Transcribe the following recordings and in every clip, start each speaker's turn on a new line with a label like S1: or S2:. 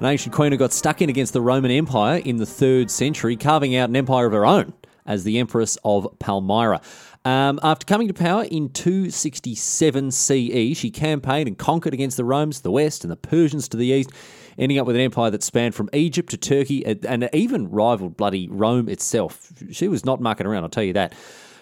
S1: an ancient queen who got stuck in against the Roman Empire in the 3rd century, carving out an empire of her own as the Empress of Palmyra. Um, after coming to power in 267 CE, she campaigned and conquered against the Romans to the west and the Persians to the east, ending up with an empire that spanned from Egypt to Turkey and even rivaled bloody Rome itself. She was not mucking around, I'll tell you that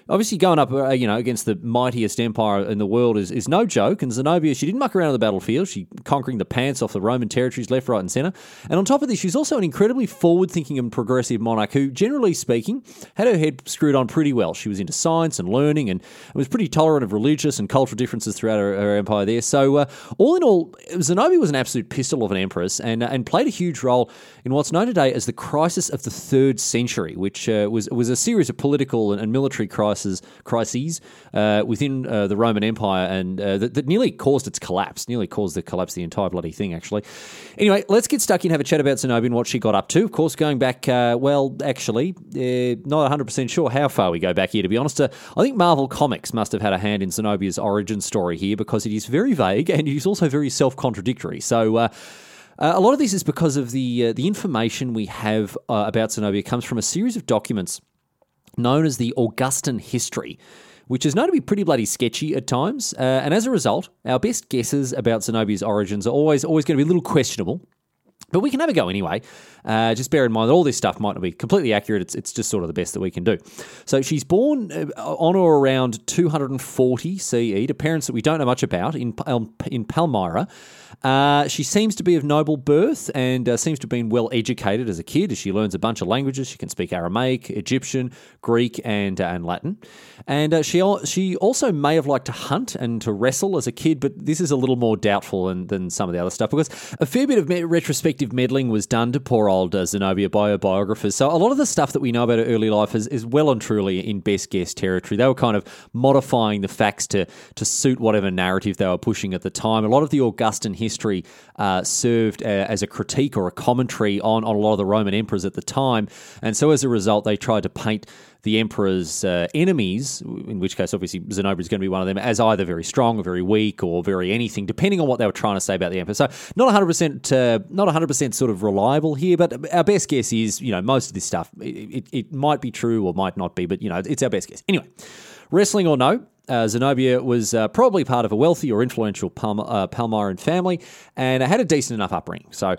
S1: obviously going up, uh, you know, against the mightiest empire in the world is, is no joke. And Zenobia, she didn't muck around on the battlefield. She conquering the pants off the Roman territories left, right, and centre. And on top of this, she's also an incredibly forward-thinking and progressive monarch who, generally speaking, had her head screwed on pretty well. She was into science and learning, and was pretty tolerant of religious and cultural differences throughout her, her empire there. So, uh, all in all, Zenobia was an absolute pistol of an empress, and uh, and played a huge role in what's known today as the crisis of the third century, which uh, was was a series of political and, and military crises crises crises uh, within uh, the Roman Empire, and uh, that, that, nearly caused its collapse. Nearly caused the collapse of the entire bloody thing, actually. Anyway, let's get stuck in, have a chat about Zenobia and what she got up to. Of course, going back, uh, well, actually, uh, not 100 percent sure how far we go back here. To be honest, I think Marvel Comics must have had a hand in Zenobia's origin story here because it is very vague and it is also very self contradictory. So. Uh, a lot of this is because of the uh, the information we have uh, about Zenobia comes from a series of documents known as the Augustan history, which is known to be pretty bloody sketchy at times. Uh, and as a result, our best guesses about Zenobia's origins are always always going to be a little questionable. But we can have a go anyway. Uh, just bear in mind that all this stuff might not be completely accurate. It's, it's just sort of the best that we can do. So she's born uh, on or around 240 CE to parents that we don't know much about in, in Palmyra. Uh, she seems to be of noble birth and uh, seems to have been well educated as a kid as she learns a bunch of languages. She can speak Aramaic, Egyptian, Greek, and, uh, and Latin. And uh, she, she also may have liked to hunt and to wrestle as a kid, but this is a little more doubtful than, than some of the other stuff because a fair bit of me- meddling was done to poor old Zenobia by her biographers. So a lot of the stuff that we know about her early life is, is well and truly in best guess territory. They were kind of modifying the facts to, to suit whatever narrative they were pushing at the time. A lot of the Augustan history history uh, served uh, as a critique or a commentary on, on a lot of the Roman emperors at the time. And so as a result, they tried to paint the emperor's uh, enemies, in which case obviously Zenobia is going to be one of them, as either very strong or very weak or very anything, depending on what they were trying to say about the emperor. So not 100%, uh, not 100% sort of reliable here, but our best guess is, you know, most of this stuff, it, it, it might be true or might not be, but, you know, it's our best guess. Anyway, wrestling or no, uh, Zenobia was uh, probably part of a wealthy or influential Palm- uh, Palmyran family and had a decent enough upbringing. So,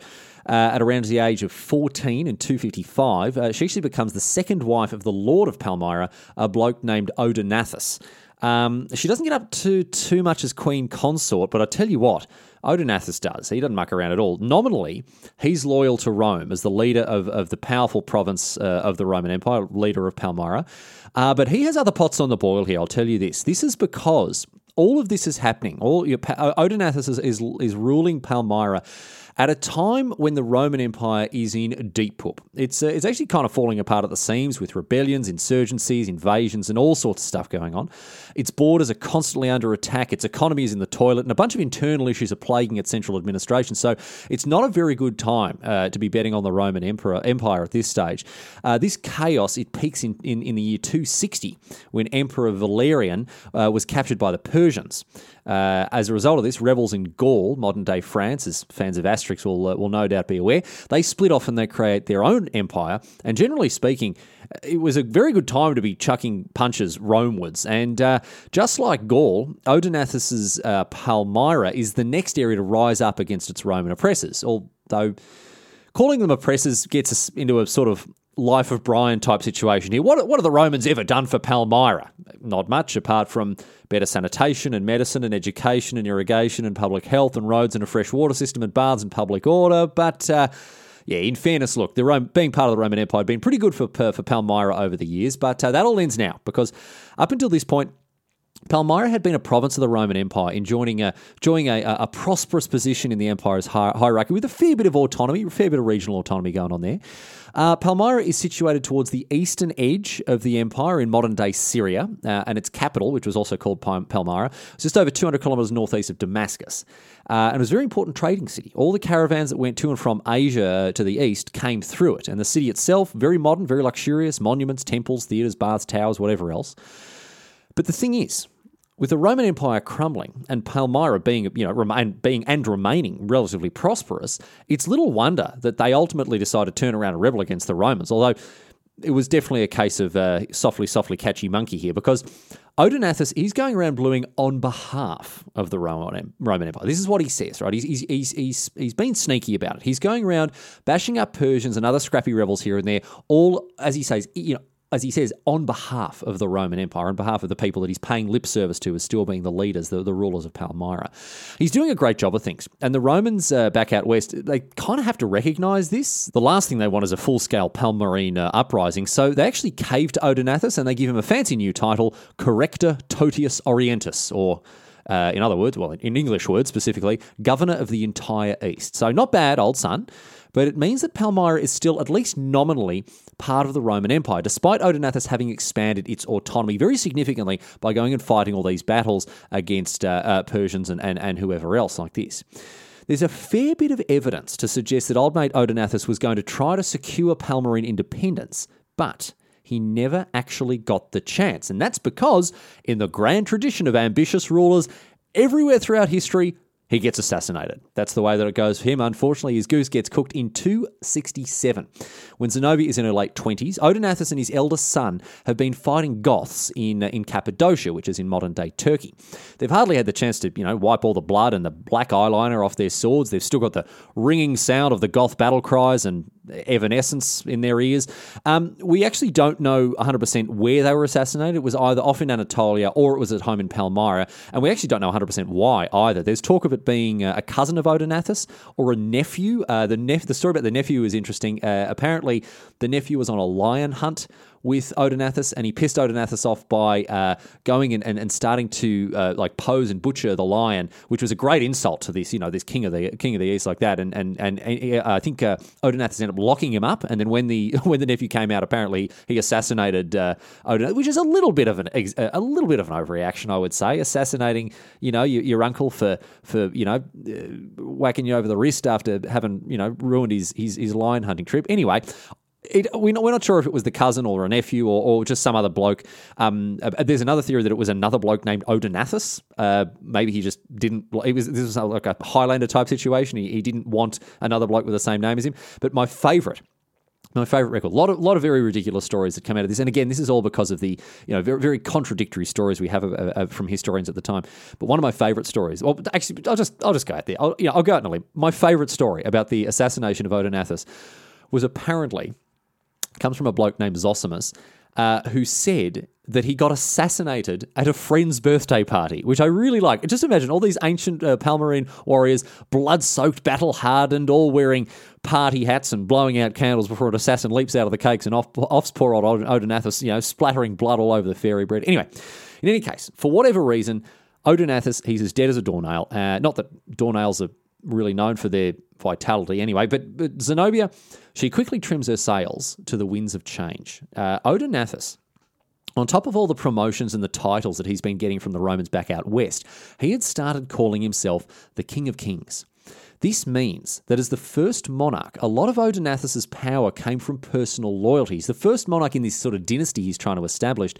S1: uh, at around the age of 14 and 255, uh, she actually becomes the second wife of the Lord of Palmyra, a bloke named Odenathus. Um, she doesn't get up to too much as queen consort, but I tell you what, Odenathus does. He doesn't muck around at all. Nominally, he's loyal to Rome as the leader of, of the powerful province uh, of the Roman Empire, leader of Palmyra. Uh, but he has other pots on the boil here, I'll tell you this. This is because all of this is happening. All your, Odenathus is, is, is ruling Palmyra at a time when the Roman Empire is in deep poop. It's, uh, it's actually kind of falling apart at the seams with rebellions, insurgencies, invasions, and all sorts of stuff going on. Its borders are constantly under attack, its economy is in the toilet, and a bunch of internal issues are plaguing its central administration. So it's not a very good time uh, to be betting on the Roman Emperor, Empire at this stage. Uh, this chaos, it peaks in, in, in, the year 260 when Emperor Valerian uh, was captured by the Persians. Uh, as a result of this, rebels in Gaul, modern day France, as fans of Asterix will, uh, will no doubt be aware, they split off and they create their own empire. And generally speaking, it was a very good time to be chucking punches Romewards. And uh, just like Gaul, Odenathus's uh, Palmyra is the next area to rise up against its Roman oppressors, although calling them oppressors gets us into a sort of life of Brian type situation here. What, what have the Romans ever done for Palmyra? Not much, apart from better sanitation and medicine and education and irrigation and public health and roads and a fresh water system and baths and public order. But uh, yeah, in fairness, look, the Rome, being part of the Roman Empire had been pretty good for, for Palmyra over the years, but uh, that all ends now because up until this point, Palmyra had been a province of the Roman Empire, enjoying a, enjoying a, a prosperous position in the empire's hierarchy with a fair bit of autonomy, a fair bit of regional autonomy going on there. Uh, Palmyra is situated towards the eastern edge of the empire in modern day Syria, uh, and its capital, which was also called Palmyra, is just over 200 kilometres northeast of Damascus. Uh, and it was a very important trading city. All the caravans that went to and from Asia to the east came through it, and the city itself, very modern, very luxurious monuments, temples, theatres, baths, towers, whatever else. But the thing is, with the Roman Empire crumbling and Palmyra being, you know, remain, being and remaining relatively prosperous, it's little wonder that they ultimately decided to turn around and rebel against the Romans. Although it was definitely a case of uh, softly, softly catchy monkey here because Odenathus, he's going around bluing on behalf of the Roman, Roman Empire. This is what he says, right? He's, he's, he's, he's, he's been sneaky about it. He's going around bashing up Persians and other scrappy rebels here and there, all, as he says, you know, as he says, on behalf of the Roman Empire, on behalf of the people that he's paying lip service to as still being the leaders, the, the rulers of Palmyra. He's doing a great job of things. And the Romans uh, back out west, they kind of have to recognize this. The last thing they want is a full scale Palmyrene uh, uprising. So they actually cave to Odenathus and they give him a fancy new title, Corrector Totius Orientis, or uh, in other words, well, in English words specifically, governor of the entire East. So not bad, old son but it means that Palmyra is still, at least nominally, part of the Roman Empire, despite Odenathus having expanded its autonomy very significantly by going and fighting all these battles against uh, uh, Persians and, and, and whoever else like this. There's a fair bit of evidence to suggest that old mate Odenathus was going to try to secure Palmyrene independence, but he never actually got the chance. And that's because, in the grand tradition of ambitious rulers, everywhere throughout history, he gets assassinated. That's the way that it goes for him. Unfortunately, his goose gets cooked in 267. When Zenobia is in her late 20s, Odenathus and his eldest son have been fighting Goths in, uh, in Cappadocia, which is in modern day Turkey. They've hardly had the chance to, you know, wipe all the blood and the black eyeliner off their swords. They've still got the ringing sound of the Goth battle cries and evanescence in their ears. Um, we actually don't know 100% where they were assassinated. It was either off in Anatolia or it was at home in Palmyra. And we actually don't know 100% why either. There's talk of it being a cousin of Odenathus or a nephew. Uh, the, the story about the nephew is interesting. Uh, apparently, the nephew was on a lion hunt with Odenathus, and he pissed Odenathus off by uh, going and, and, and, starting to uh, like pose and butcher the lion, which was a great insult to this, you know, this king of the king of the east like that. And and and, and uh, I think uh, Odenathus ended up locking him up, and then when the when the nephew came out, apparently he assassinated uh, Odenathus, which is a little bit of an a little bit of an overreaction, I would say, assassinating you know your, your uncle for for you know uh, whacking you over the wrist after having you know ruined his his, his lion hunting trip. Anyway, it, we're, not, we're not sure if it was the cousin or a nephew or, or just some other bloke. Um, uh, there's another theory that it was another bloke named Odenathus. Uh, maybe he just didn't. It was this was like a Highlander type situation. He, he didn't want another bloke with the same name as him. But my favourite my favorite record. A lot of, lot of very ridiculous stories that come out of this. And again, this is all because of the, you know, very, very contradictory stories we have from historians at the time. But one of my favorite stories, well, actually, I'll just, I'll just go out there. I'll, you know, I'll go out and leave. My favorite story about the assassination of Odenathus was apparently comes from a bloke named Zosimus, uh, who said that he got assassinated at a friend's birthday party, which I really like. Just imagine all these ancient uh, Palmyrene warriors, blood soaked, battle hardened, all wearing party hats and blowing out candles before an assassin leaps out of the cakes and off, offs poor old Odenathus, you know, splattering blood all over the fairy bread. Anyway, in any case, for whatever reason, Odenathus, he's as dead as a doornail. Uh, not that doornails are really known for their vitality anyway. But, but Zenobia, she quickly trims her sails to the winds of change. Uh, Odenathus, on top of all the promotions and the titles that he's been getting from the Romans back out west, he had started calling himself the King of Kings. This means that as the first monarch, a lot of Odenathus's power came from personal loyalties. The first monarch in this sort of dynasty he's trying to establish.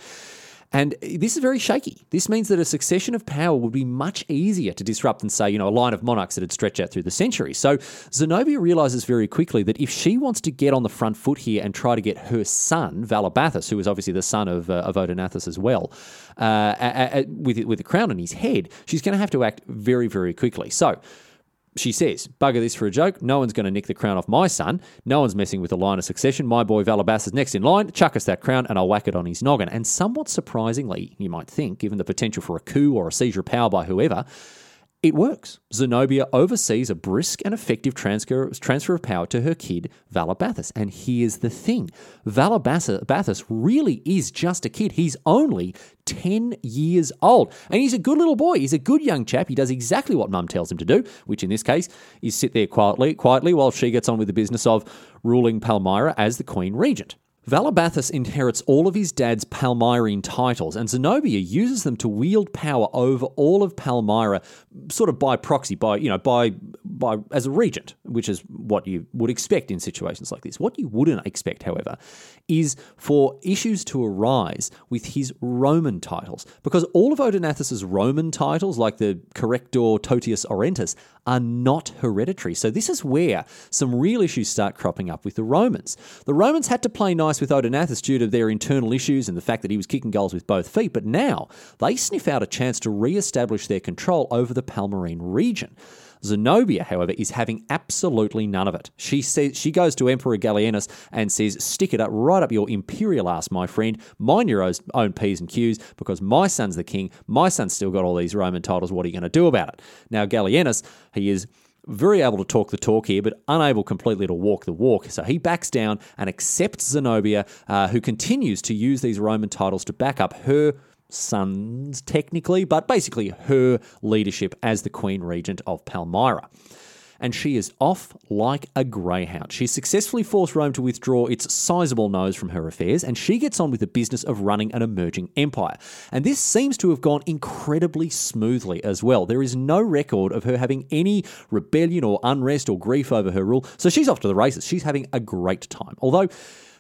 S1: And this is very shaky. This means that a succession of power would be much easier to disrupt than, say, you know, a line of monarchs that had stretched out through the centuries. So Zenobia realizes very quickly that if she wants to get on the front foot here and try to get her son, Valabathus, who is obviously the son of, uh, of Odenathus as well, uh, with, with the crown on his head, she's going to have to act very, very quickly. So she says, bugger this for a joke. No one's going to nick the crown off my son. No one's messing with the line of succession. My boy Valabas is next in line. Chuck us that crown and I'll whack it on his noggin. And somewhat surprisingly, you might think, given the potential for a coup or a seizure of power by whoever, It works. Zenobia oversees a brisk and effective transfer, transfer of power to her kid, Valabathus. And here's the thing Valabathus really is just a kid. He's only 10 years old. And he's a good little boy. He's a good young chap. He does exactly what mum tells him to do, which in this case is sit there quietly, quietly while she gets on with the business of ruling Palmyra as the Queen Regent. Valabathus inherits all of his dad's Palmyrene titles, and Zenobia uses them to wield power over all of Palmyra, sort of by proxy, by you know, by by as a regent, which is what you would expect in situations like this. What you wouldn't expect, however, is for issues to arise with his Roman titles, because all of Odenathus's Roman titles, like the Corrector Totius Orientis, are not hereditary. So this is where some real issues start cropping up with the Romans. The Romans had to play nice with Odenathus due to their internal issues and the fact that he was kicking goals with both feet, but now they sniff out a chance to re establish their control over the Palmyrene region. Zenobia, however, is having absolutely none of it. She says she goes to Emperor Gallienus and says, "Stick it up right up your imperial ass, my friend. Mind your own p's and q's, because my son's the king. My son's still got all these Roman titles. What are you going to do about it?" Now Gallienus, he is very able to talk the talk here, but unable completely to walk the walk. So he backs down and accepts Zenobia, uh, who continues to use these Roman titles to back up her sons, technically, but basically her leadership as the Queen Regent of Palmyra. And she is off like a greyhound. She successfully forced Rome to withdraw its sizable nose from her affairs, and she gets on with the business of running an emerging empire. And this seems to have gone incredibly smoothly as well. There is no record of her having any rebellion or unrest or grief over her rule, so she's off to the races. She's having a great time. Although,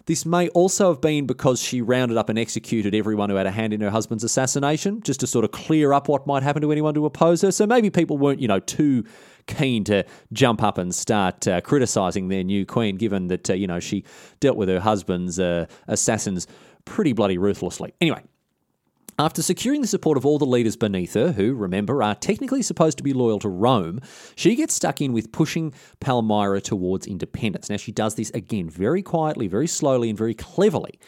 S1: this may also have been because she rounded up and executed everyone who had a hand in her husband's assassination, just to sort of clear up what might happen to anyone to oppose her. So maybe people weren't, you know, too keen to jump up and start uh, criticising their new queen, given that, uh, you know, she dealt with her husband's uh, assassins pretty bloody ruthlessly. Anyway, after securing the support of all the leaders beneath her, who, remember, are technically supposed to be loyal to Rome, she gets stuck in with pushing Palmyra towards independence. Now, she does this again very quietly, very slowly, and very cleverly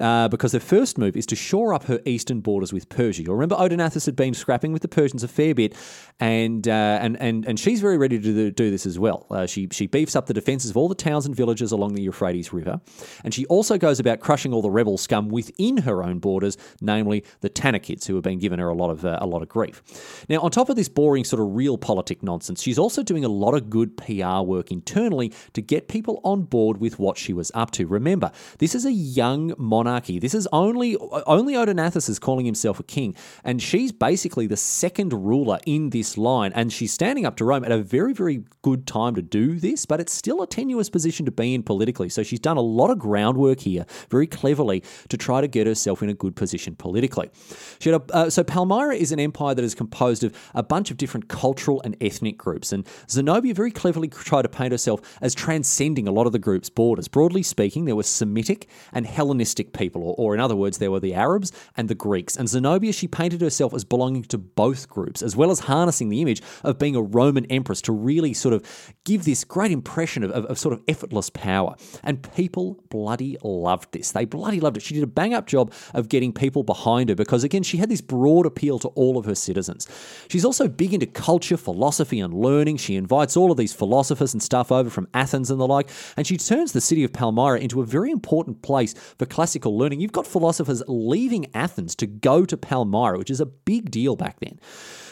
S1: uh, because her first move is to shore up her eastern borders with Persia. You'll remember Odenathus had been scrapping with the Persians a fair bit, and uh, and and and she's very ready to do this as well. Uh, she she beefs up the defences of all the towns and villages along the Euphrates River, and she also goes about crushing all the rebel scum within her own borders, namely the Tanukhids, who have been giving her a lot of uh, a lot of grief. Now, on top of this boring sort of real politic nonsense, she's also doing a lot of good PR work internally to get people on board with what she was up to. Remember, this is a young monarch monarchy. This is only only Odenathus is calling himself a king, and she's basically the second ruler in this line, and she's standing up to Rome at a very very good time to do this, but it's still a tenuous position to be in politically. So she's done a lot of groundwork here, very cleverly, to try to get herself in a good position politically. She a, uh, so Palmyra is an empire that is composed of a bunch of different cultural and ethnic groups, and Zenobia very cleverly tried to paint herself as transcending a lot of the group's borders. Broadly speaking, there were Semitic and Hellenistic people, or, or in other words, there were the Arabs and the Greeks. And Zenobia, she painted herself as belonging to both groups, as well as harnessing the image of being a Roman empress to really sort of give this great impression of, of, of sort of effortless power. And people bloody loved this. They bloody loved it. She did a bang up job of getting people behind her because, again, she had this broad appeal to all of her citizens. She's also big into culture, philosophy, and learning. She invites all of these philosophers and stuff over from Athens and the like, and she turns the city of Palmyra into a very important place for learning. You've got philosophers leaving Athens to go to Palmyra, which is a big deal back then.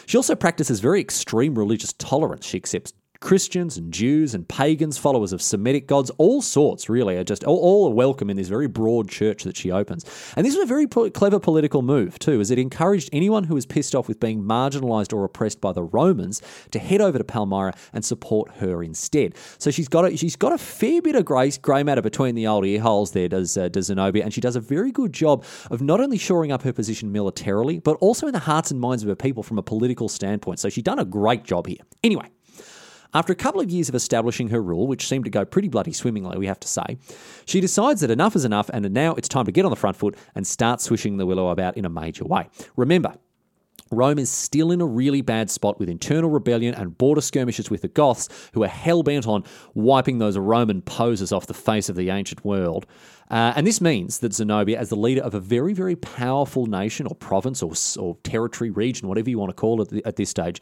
S1: She also practices very extreme religious tolerance. She accepts Christians and Jews and pagans, followers of Semitic gods, all sorts really are just all, all, are welcome in this very broad church that she opens. And this was a very po- clever political move too, as it encouraged anyone who was pissed off with being marginalized or oppressed by the Romans to head over to Palmyra and support her instead. So she's got a, she's got a fair bit of grace, grey matter between the old ear holes there, does, uh, does Zenobia, and she does a very good job of not only shoring up her position militarily, but also in the hearts and minds of her people from a political standpoint. So she's done a great job here. Anyway. After a couple of years of establishing her rule, which seemed to go pretty bloody swimmingly, we have to say, she decides that enough is enough and now it's time to get on the front foot and start swishing the willow about in a major way. Remember, Rome is still in a really bad spot with internal rebellion and border skirmishes with the Goths, who are hell bent on wiping those Roman posers off the face of the ancient world. Uh, and this means that Zenobia, as the leader of a very, very powerful nation or province or, or territory, region, whatever you want to call it at this stage,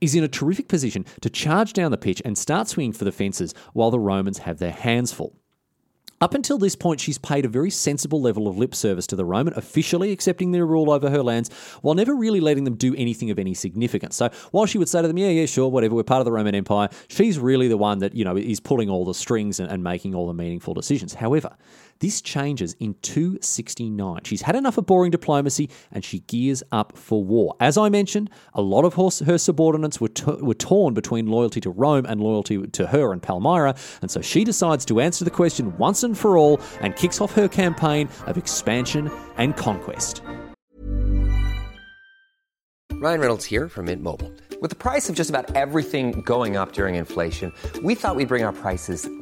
S1: is in a terrific position to charge down the pitch and start swinging for the fences while the Romans have their hands full. Up until this point, she's paid a very sensible level of lip service to the Roman, officially accepting their rule over her lands, while never really letting them do anything of any significance. So while she would say to them, yeah, yeah, sure, whatever, we're part of the Roman Empire, she's really the one that, you know, is pulling all the strings and, and making all the meaningful decisions. However, this changes in 269. She's had enough of boring diplomacy and she gears up for war. As I mentioned, a lot of her, subordinates were, t- were torn between loyalty to Rome and loyalty to her and Palmyra, and so she decides to answer the question once and for all and kicks off her campaign of expansion and conquest.
S2: Ryan Reynolds here from Mint Mobile. With the price of just about everything going up during inflation, we thought we'd bring our prices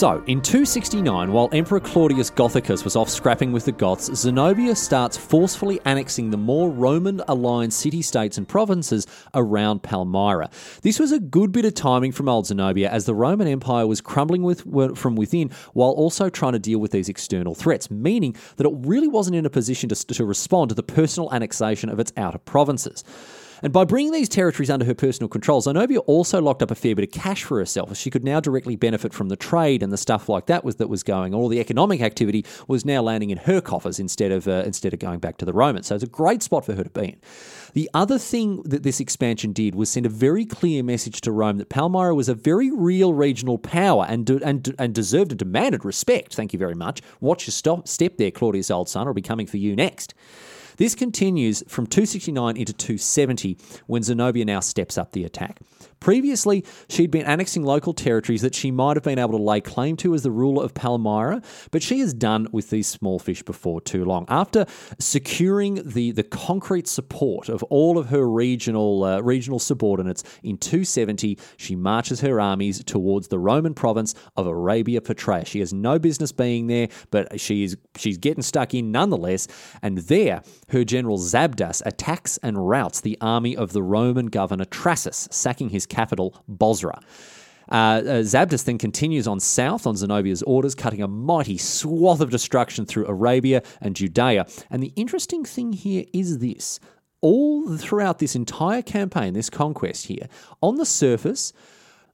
S1: So, in 269, while Emperor Claudius Gothicus was off scrapping with the Goths, Zenobia starts forcefully annexing the more Roman aligned city states and provinces around Palmyra. This was a good bit of timing from old Zenobia as the Roman Empire was crumbling with, from within while also trying to deal with these external threats, meaning that it really wasn't in a position to, to respond to the personal annexation of its outer provinces. And by bringing these territories under her personal control, Zenobia also locked up a fair bit of cash for herself, she could now directly benefit from the trade and the stuff like that was that was going. All the economic activity was now landing in her coffers instead of uh, instead of going back to the Romans. So it's a great spot for her to be in. The other thing that this expansion did was send a very clear message to Rome that Palmyra was a very real regional power and and and deserved and demanded respect. Thank you very much. Watch your stop, step there, Claudius' old son, or be coming for you next. This continues from 269 into 270 when Zenobia now steps up the attack. Previously, she'd been annexing local territories that she might have been able to lay claim to as the ruler of Palmyra, but she has done with these small fish before too long. After securing the, the concrete support of all of her regional uh, regional subordinates in 270, she marches her armies towards the Roman province of Arabia Petraea. She has no business being there, but she is she's getting stuck in nonetheless. And there, her general Zabdas attacks and routs the army of the Roman governor Trassus, sacking his capital, Bosra. Uh, uh, Zabdas then continues on south on Zenobia's orders, cutting a mighty swath of destruction through Arabia and Judea. And the interesting thing here is this all throughout this entire campaign, this conquest here, on the surface,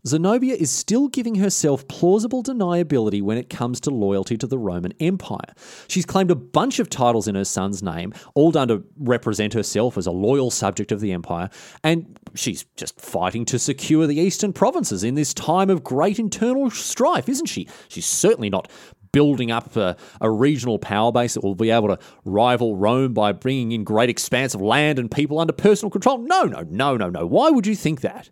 S1: Zenobia is still giving herself plausible deniability when it comes to loyalty to the Roman Empire. She's claimed a bunch of titles in her son's name, all done to represent herself as a loyal subject of the empire, and she's just fighting to secure the eastern provinces in this time of great internal strife, isn't she? She's certainly not building up a, a, regional power base that will be able to rival Rome by bringing in great expanse of land and people under personal control. No, no, no, no, no. Why would you think that?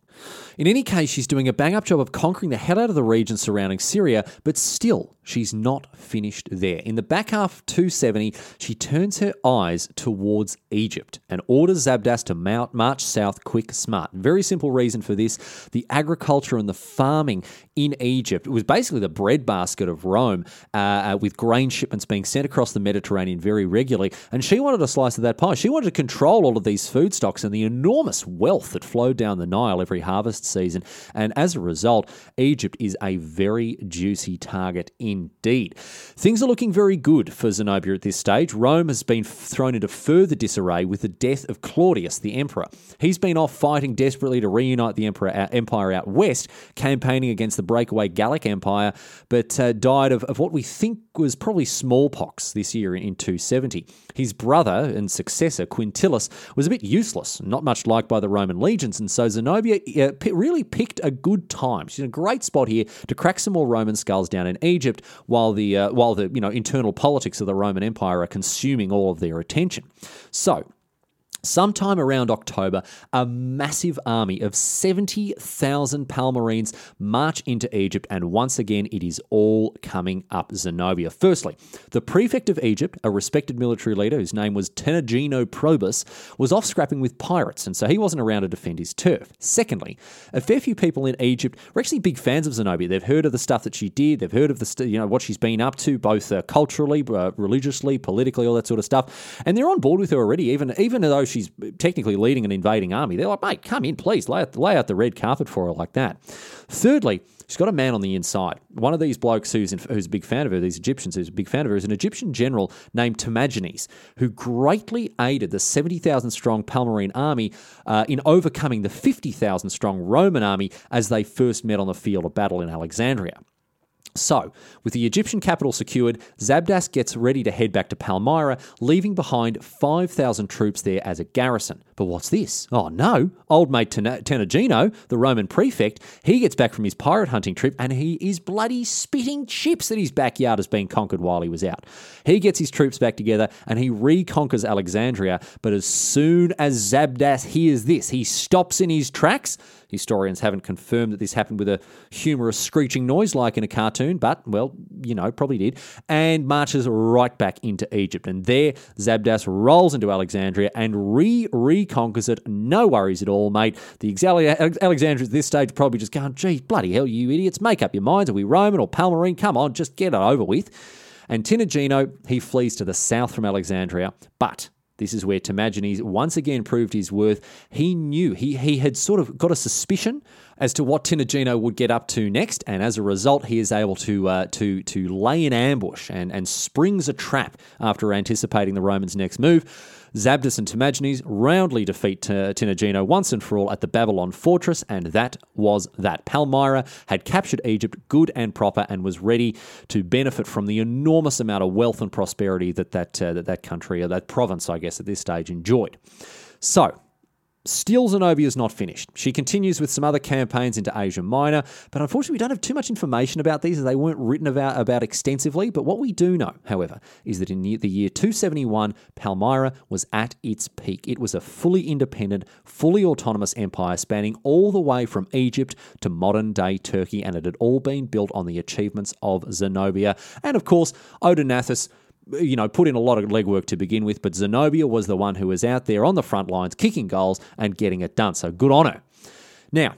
S1: In any case, she's doing a bang up job of conquering the hell out of the region surrounding Syria, but still, she's not finished there. In the back half of 270, she turns her eyes towards Egypt and orders Zabdas to mount, march south quick, smart. Very simple reason for this the agriculture and the farming in Egypt It was basically the breadbasket of Rome, uh, uh, with grain shipments being sent across the Mediterranean very regularly. And she wanted a slice of that pie. She wanted to control all of these food stocks and the enormous wealth that flowed down the Nile every harvest season. And as a result, Egypt is a very juicy target indeed. Things are looking very good for Zenobia at this stage. Rome has been thrown into further disarray with the death of Claudius, the emperor. He's been off fighting desperately to reunite the emperor, uh, empire out west, campaigning against the breakaway Gallic Empire, but uh, died of, of what we think was probably smallpox this year in 270. His brother and successor, Quintillus, was a bit useless, not much liked by the Roman legions, and so Zenobia uh, really picked a good time. She's in a great spot here to crack some more Roman skulls down in Egypt, while the uh, while the you know internal politics of the Roman Empire are consuming all of their attention. So Sometime around October, a massive army of 70,000 Palmyrene march into Egypt, and once again, it is all coming up Zenobia. Firstly, the prefect of Egypt, a respected military leader whose name was Tenagino Probus, was off scrapping with pirates, and so he wasn't around to defend his turf. Secondly, a fair few people in Egypt were actually big fans of Zenobia. They've heard of the stuff that she did, they've heard of the st- you know what she's been up to, both uh, culturally, uh, religiously, politically, all that sort of stuff, and they're on board with her already. Even even though she's technically leading an invading army. They're like, mate, come in, please, lay out, lay out the red carpet for her like that. Thirdly, she's got a man on the inside. One of these blokes who's, in, who's a big fan of her, these Egyptians who's a big fan of her, is an Egyptian general named Timagenes, who greatly aided the 70,000 strong Palmyrene army uh, in overcoming the 50,000 strong Roman army as they first met on the field of battle in Alexandria. So, with the Egyptian capital secured, Zabdas gets ready to head back to Palmyra, leaving behind 5,000 troops there as a garrison. But what's this? Oh no, old mate Tenagino, the Roman prefect, he gets back from his pirate hunting trip and he is bloody spitting chips that his backyard has been conquered while he was out. He gets his troops back together and he reconquers Alexandria, but as soon as Zabdas hears this, he stops in his tracks Historians haven't confirmed that this happened with a humorous screeching noise like in a cartoon, but, well, you know, probably did, and marches right back into Egypt. And there, Zabdas rolls into Alexandria and re reconquers it. No worries at all, mate. The Alexandria at this stage probably just going, geez, bloody hell, you idiots, make up your minds. Are we Roman or Palmyrene? Come on, just get it over with. And Tenagino, he flees to the south from Alexandria, but this is where Timagenes once again proved his worth. He knew, he, he had sort of got a suspicion as to what Tenagino would get up to next, and as a result, he is able to uh, to to lay an ambush and, and springs a trap after anticipating the Romans' next move. Zabdas and Timagenes roundly defeat Tenagino once and for all at the Babylon fortress, and that was that. Palmyra had captured Egypt good and proper and was ready to benefit from the enormous amount of wealth and prosperity that that, uh, that, that country, or that province, I guess, at this stage enjoyed. So, Still, Zenobia is not finished. She continues with some other campaigns into Asia Minor, but unfortunately, we don't have too much information about these as they weren't written about, about extensively. But what we do know, however, is that in the year 271, Palmyra was at its peak. It was a fully independent, fully autonomous empire spanning all the way from Egypt to modern day Turkey, and it had all been built on the achievements of Zenobia. And of course, Odenathus you know, put in a lot of legwork to begin with, but Zenobia was the one who was out there on the front lines, kicking goals and getting it done. So good on her. Now,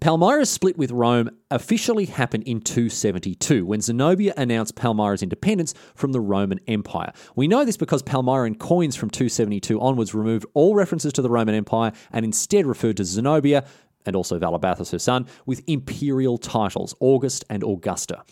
S1: Palmyra's split with Rome officially happened in 272 when Zenobia announced Palmyra's independence from the Roman Empire. We know this because Palmyran coins from 272 onwards removed all references to the Roman Empire and instead referred to Zenobia and also Valabathus, her son, with imperial titles, August and Augusta.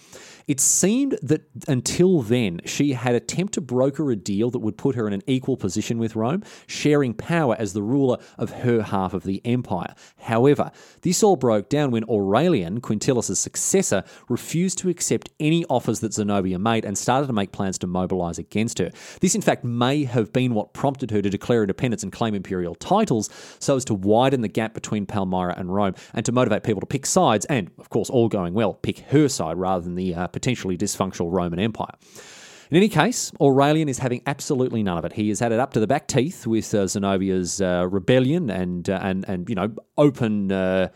S1: It seemed that until then, she had attempted to broker a deal that would put her in an equal position with Rome, sharing power as the ruler of her half of the empire. However, this all broke down when Aurelian, Quintillus' successor, refused to accept any offers that Zenobia made and started to make plans to mobilize against her. This, in fact, may have been what prompted her to declare independence and claim imperial titles so as to widen the gap between Palmyra and Rome and to motivate people to pick sides and, of course, all going well, pick her side rather than the uh, potentially dysfunctional Roman Empire. In any case, Aurelian is having absolutely none of it. He has had it up to the back teeth with uh, Zenobia's uh, rebellion and uh, and and you know open uh,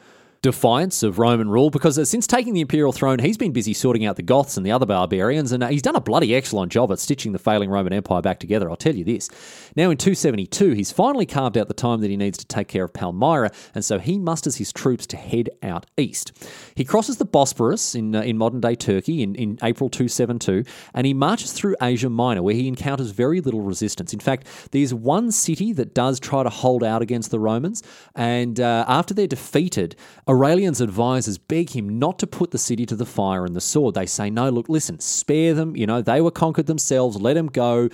S1: defiance of Roman rule because since taking the imperial throne, he's been busy sorting out the Goths and the other barbarians, and uh, he's done a bloody excellent job at stitching the failing Roman Empire back together, I'll tell you this. Now, in 272, he's finally carved out the time that he needs to take care of Palmyra, and so he musters his troops to head out east. He crosses the Bosporus in, uh, in modern day Turkey in, in April 272, and he marches through Asia Minor, where he encounters very little resistance. In fact, there's one city that does try to hold out against the Romans, and uh, after they're defeated, Aurelian's advisors beg him not to put the city to the fire and the sword. They say, no, look, listen, spare them. You know, they were conquered themselves. Let them go.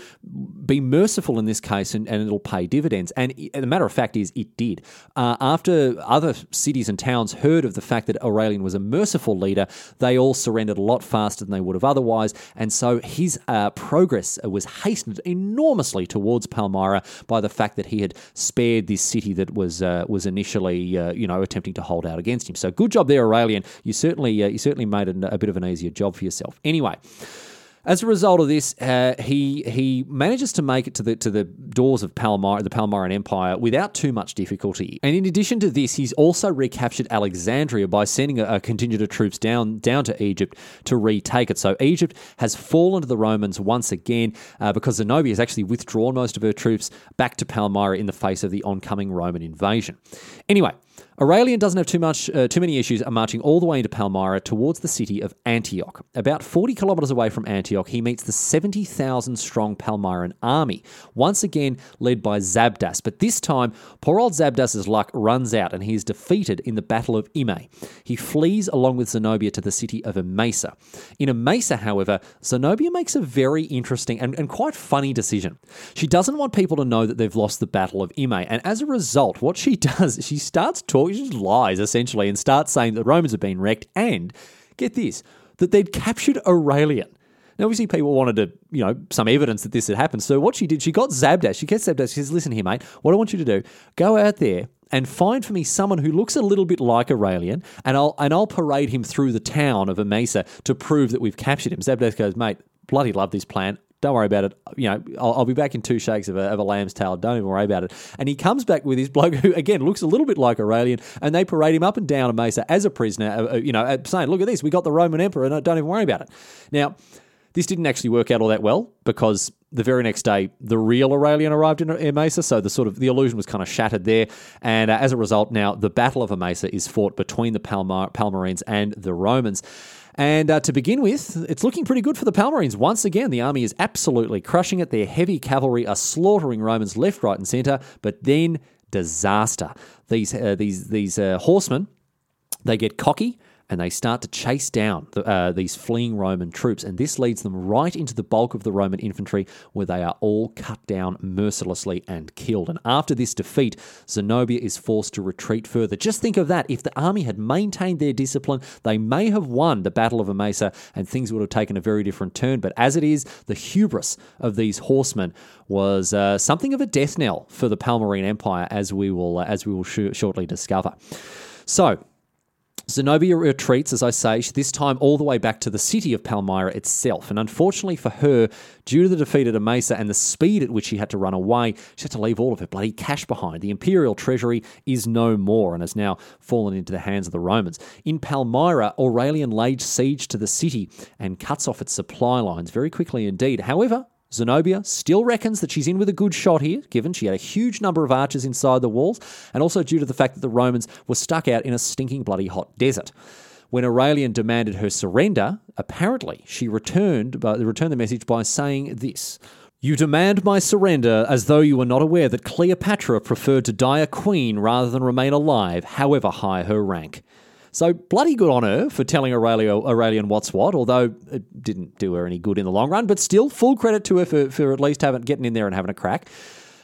S1: Be merciful in this case, and, and it'll pay dividends. And the matter of fact is, it did. Uh, after other cities and towns heard of the fact that Aurelian was a merciful leader, they all surrendered a lot faster than they would have otherwise. And so his uh, progress was hastened enormously towards Palmyra by the fact that he had spared this city that was uh, was initially, uh, you know, attempting to hold out against him. So good job there, Aurelian. You certainly uh, you certainly made a, a bit of an easier job for yourself. Anyway. As a result of this, uh, he he manages to make it to the to the doors of Palmyra, the Palmyran Empire, without too much difficulty. And in addition to this, he's also recaptured Alexandria by sending a, a contingent of troops down down to Egypt to retake it. So Egypt has fallen to the Romans once again uh, because Zenobia has actually withdrawn most of her troops back to Palmyra in the face of the oncoming Roman invasion. Anyway. Aurelian doesn't have too much, uh, too many issues Are marching all the way into Palmyra towards the city of Antioch. About 40 kilometres away from Antioch, he meets the 70,000 strong Palmyran army, once again led by Zabdas. But this time, poor old Zabdas's luck runs out and he is defeated in the Battle of Immae. He flees along with Zenobia to the city of Emesa. In Emesa, however, Zenobia makes a very interesting and, and quite funny decision. She doesn't want people to know that they've lost the Battle of Immae, and as a result, what she does, she starts talk, just lies essentially, and starts saying that Romans have been wrecked and get this, that they'd captured Aurelian. Now, obviously, people wanted to, you know, some evidence that this had happened. So what she did, she got Zabdas. She gets Zabdas. She says, "Listen here, mate. What I want you to do, go out there and find for me someone who looks a little bit like Aurelian, and I'll and I'll parade him through the town of Emesa to prove that we've captured him." Zabdas goes, "Mate, bloody love this plan. Don't worry about it. You know, I'll, I'll, be back in two shakes of a, of a lamb's tail. Don't even worry about it. And he comes back with his bloke who, again, looks a little bit like Aurelian, and they parade him up and down Emesa as a prisoner, uh, uh, you know, uh, saying, look at this, we got the Roman emperor, and don't even worry about it. Now, this didn't actually work out all that well because the very next day, the real Aurelian arrived in Emesa, so the sort of the illusion was kind of shattered there. And uh, as a result, now the Battle of Emesa is fought between the Palmar- Palmyrenes and the Romans. And uh, to begin with, it's looking pretty good for the Palmarines. Once again, the army is absolutely crushing it. Their heavy cavalry are slaughtering Romans left, right, and centre. But then disaster. These uh, these these uh, horsemen, they get cocky and they start to chase down the, uh, these fleeing Roman troops. And this leads them right into the bulk of the Roman infantry, where they are all cut down mercilessly and killed. And after this defeat, Zenobia is forced to retreat further. Just think of that. If the army had maintained their discipline, they may have won the Battle of Emesa and things would have taken a very different turn. But as it is, the hubris of these horsemen was uh, something of a death knell for the Palmyrene Empire, as we will, uh, as we will sh- shortly discover. So, Zenobia retreats, as I say, this time all the way back to the city of Palmyra itself. And unfortunately for her, due to the defeat at Emesa and the speed at which she had to run away, she had to leave all of her bloody cash behind. The imperial treasury is no more and has now fallen into the hands of the Romans. In Palmyra, Aurelian laid siege to the city and cuts off its supply lines very quickly indeed. However, Zenobia still reckons that she's in with a good shot here, given she had a huge number of archers inside the walls, and also due to the fact that the Romans were stuck out in a stinking bloody hot desert. When Aurelian demanded her surrender, apparently she returned, uh, returned the message by saying this. You demand my surrender as though you were not aware that Cleopatra preferred to die a queen rather than remain alive, however high her rank. So bloody good on her for telling Aurelio, Aurelian what's what, although it didn't do her any good in the long run, but still full credit to her for, for at least having, getting in there and having a crack.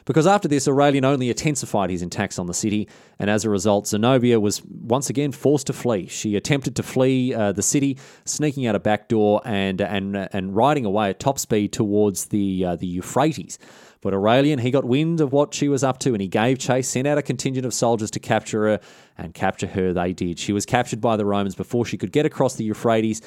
S1: Because after this, Aurelian only intensified his attacks on the city, and as a result, Zenobia was once again forced to flee. She attempted to flee uh, the city, sneaking out a back door and and and riding away at top speed towards the uh, the Euphrates. But Aurelian, he got wind of what she was up to and he gave chase, sent out a contingent of soldiers to capture her, and capture her they did. She was captured by the Romans before she could get across the Euphrates,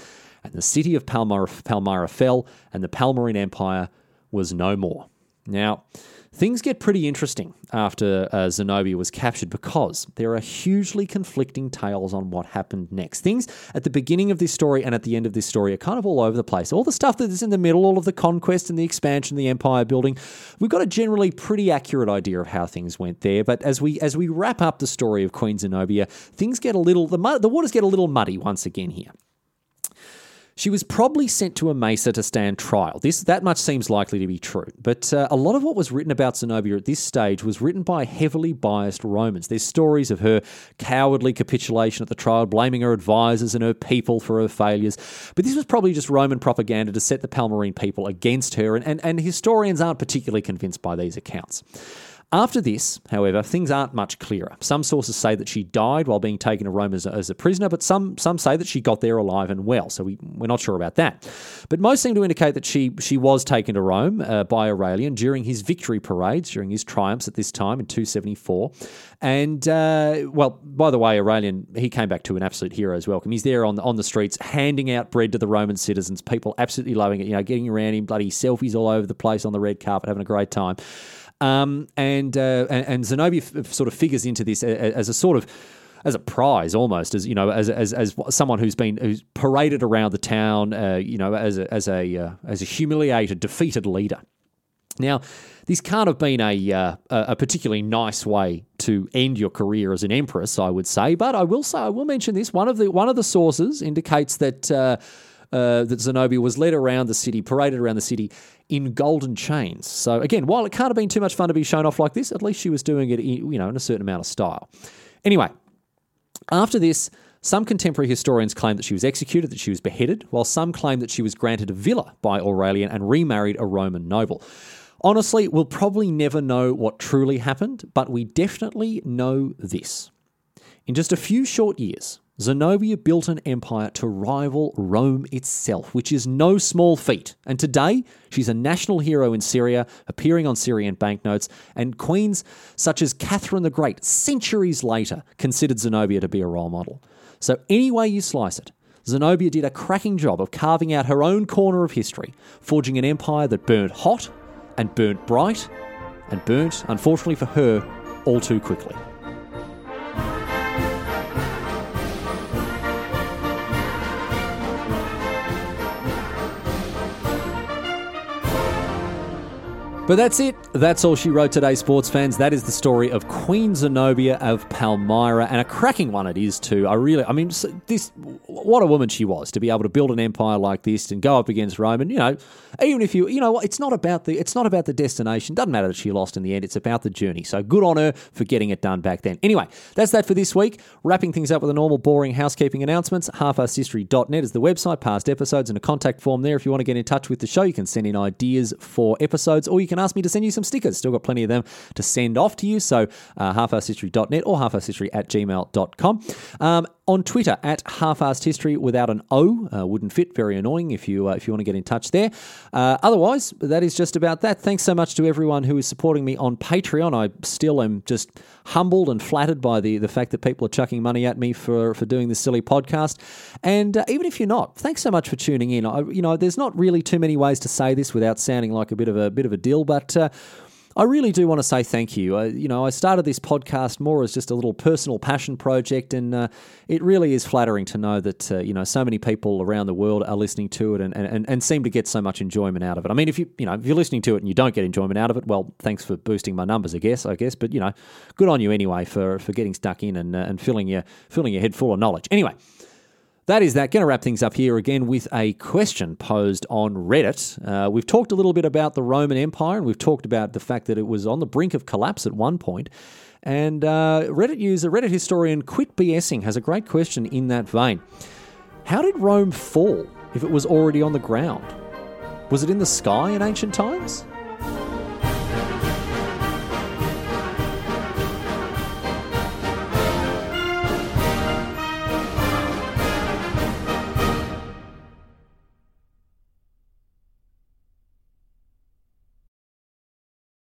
S1: and the city of Palmyra, Palmyra fell, and the Palmyrene Empire was no more. Now, Things get pretty interesting after uh, Zenobia was captured because there are hugely conflicting tales on what happened next. Things at the beginning of this story and at the end of this story are kind of all over the place. All the stuff that is in the middle, all of the conquest and the expansion, the empire building, we've got a generally pretty accurate idea of how things went there. But as we as we wrap up the story of Queen Zenobia, things get a little the mud, the waters get a little muddy once again here. She was probably sent to Emesa to stand trial. This that much seems likely to be true. But uh, a lot of what was written about Zenobia at this stage was written by heavily biased Romans. There's stories of her cowardly capitulation at the trial, blaming her advisors and her people for her failures. But this was probably just Roman propaganda to set the Palmyrene people against her, and, and, and historians aren't particularly convinced by these accounts. After this, however, things aren't much clearer. Some sources say that she died while being taken to Rome as a, as a prisoner, but some some say that she got there alive and well. So we, we're not sure about that. But most seem to indicate that she she was taken to Rome uh, by Aurelian during his victory parades, during his triumphs at this time in 274. And uh, well, by the way, Aurelian he came back to an absolute hero's welcome. He's there on on the streets handing out bread to the Roman citizens. People absolutely loving it. You know, getting around him, bloody selfies all over the place on the red carpet, having a great time. Um, and, uh, and, and Zenobia f- sort of figures into this as a sort of as a prize almost as you know as, as, as someone who's been who's paraded around the town uh, you know as a as a uh, as a humiliated defeated leader. Now this can't have been a uh, a particularly nice way to end your career as an empress I would say but I will say I will mention this one of the one of the sources indicates that uh, that Zenobia was led around the city, paraded around the city in golden chains. So again, while it can't have been too much fun to be shown off like this, at least she was doing it, you know, in a certain amount of style. Anyway, after this, some contemporary historians claim that she was executed, that she was beheaded, while some claim that she was granted a villa by Aurelian and remarried a Roman noble. Honestly, we'll probably never know what truly happened, but we definitely know this. In just a few short years, Zenobia built an empire to rival Rome itself, which is no small feat. And today, she's a national hero in Syria, appearing on Syrian banknotes, and queens such as Catherine the Great, centuries later, considered Zenobia to be a role model. So, any way you slice it, Zenobia did a cracking job of carving out her own corner of history, forging an empire that burnt hot and burnt bright and burnt, unfortunately for her, all too quickly. But that's it. That's all she wrote today, sports fans. That is the story of Queen Zenobia of Palmyra, and a cracking one it is too. I really, I mean, this what a woman she was to be able to build an empire like this and go up against Rome. And you know, even if you, you know, it's not about the, it's not about the destination. Doesn't matter that she lost in the end. It's about the journey. So good on her for getting it done back then. Anyway, that's that for this week. Wrapping things up with the normal boring housekeeping announcements. Halfarsedhistory.net is the website. Past episodes and a contact form there. If you want to get in touch with the show, you can send in ideas for episodes, or you can ask me to send you some stickers. Still got plenty of them to send off to you. So uh, halfarsedhistory.net or halfarsedhistory at gmail.com. Um, on Twitter at half-arsed history without an O. Uh, wouldn't fit. Very annoying if you uh, if you want to get in touch there. Uh, otherwise, that is just about that. Thanks so much to everyone who is supporting me on Patreon. I still am just humbled and flattered by the the fact that people are chucking money at me for for doing this silly podcast. And uh, even if you're not, thanks so much for tuning in. I, you know, there's not really too many ways to say this without sounding like a bit of a bit of a deal, but uh, I really do want to say thank you. Uh, you know, I started this podcast more as just a little personal passion project, and uh, it really is flattering to know that uh, you know so many people around the world are listening to it and, and, and seem to get so much enjoyment out of it. I mean, if you you know if you're listening to it and you don't get enjoyment out of it, well, thanks for boosting my numbers, I guess. I guess, but you know, good on you anyway for for getting stuck in and uh, and filling your filling your head full of knowledge. Anyway. That is that. Going to wrap things up here again with a question posed on Reddit. Uh, we've talked a little bit about the Roman Empire, and we've talked about the fact that it was on the brink of collapse at one point. And uh, Reddit user, Reddit historian Quit BSing has a great question in that vein. How did Rome fall if it was already on the ground? Was it in the sky in ancient times?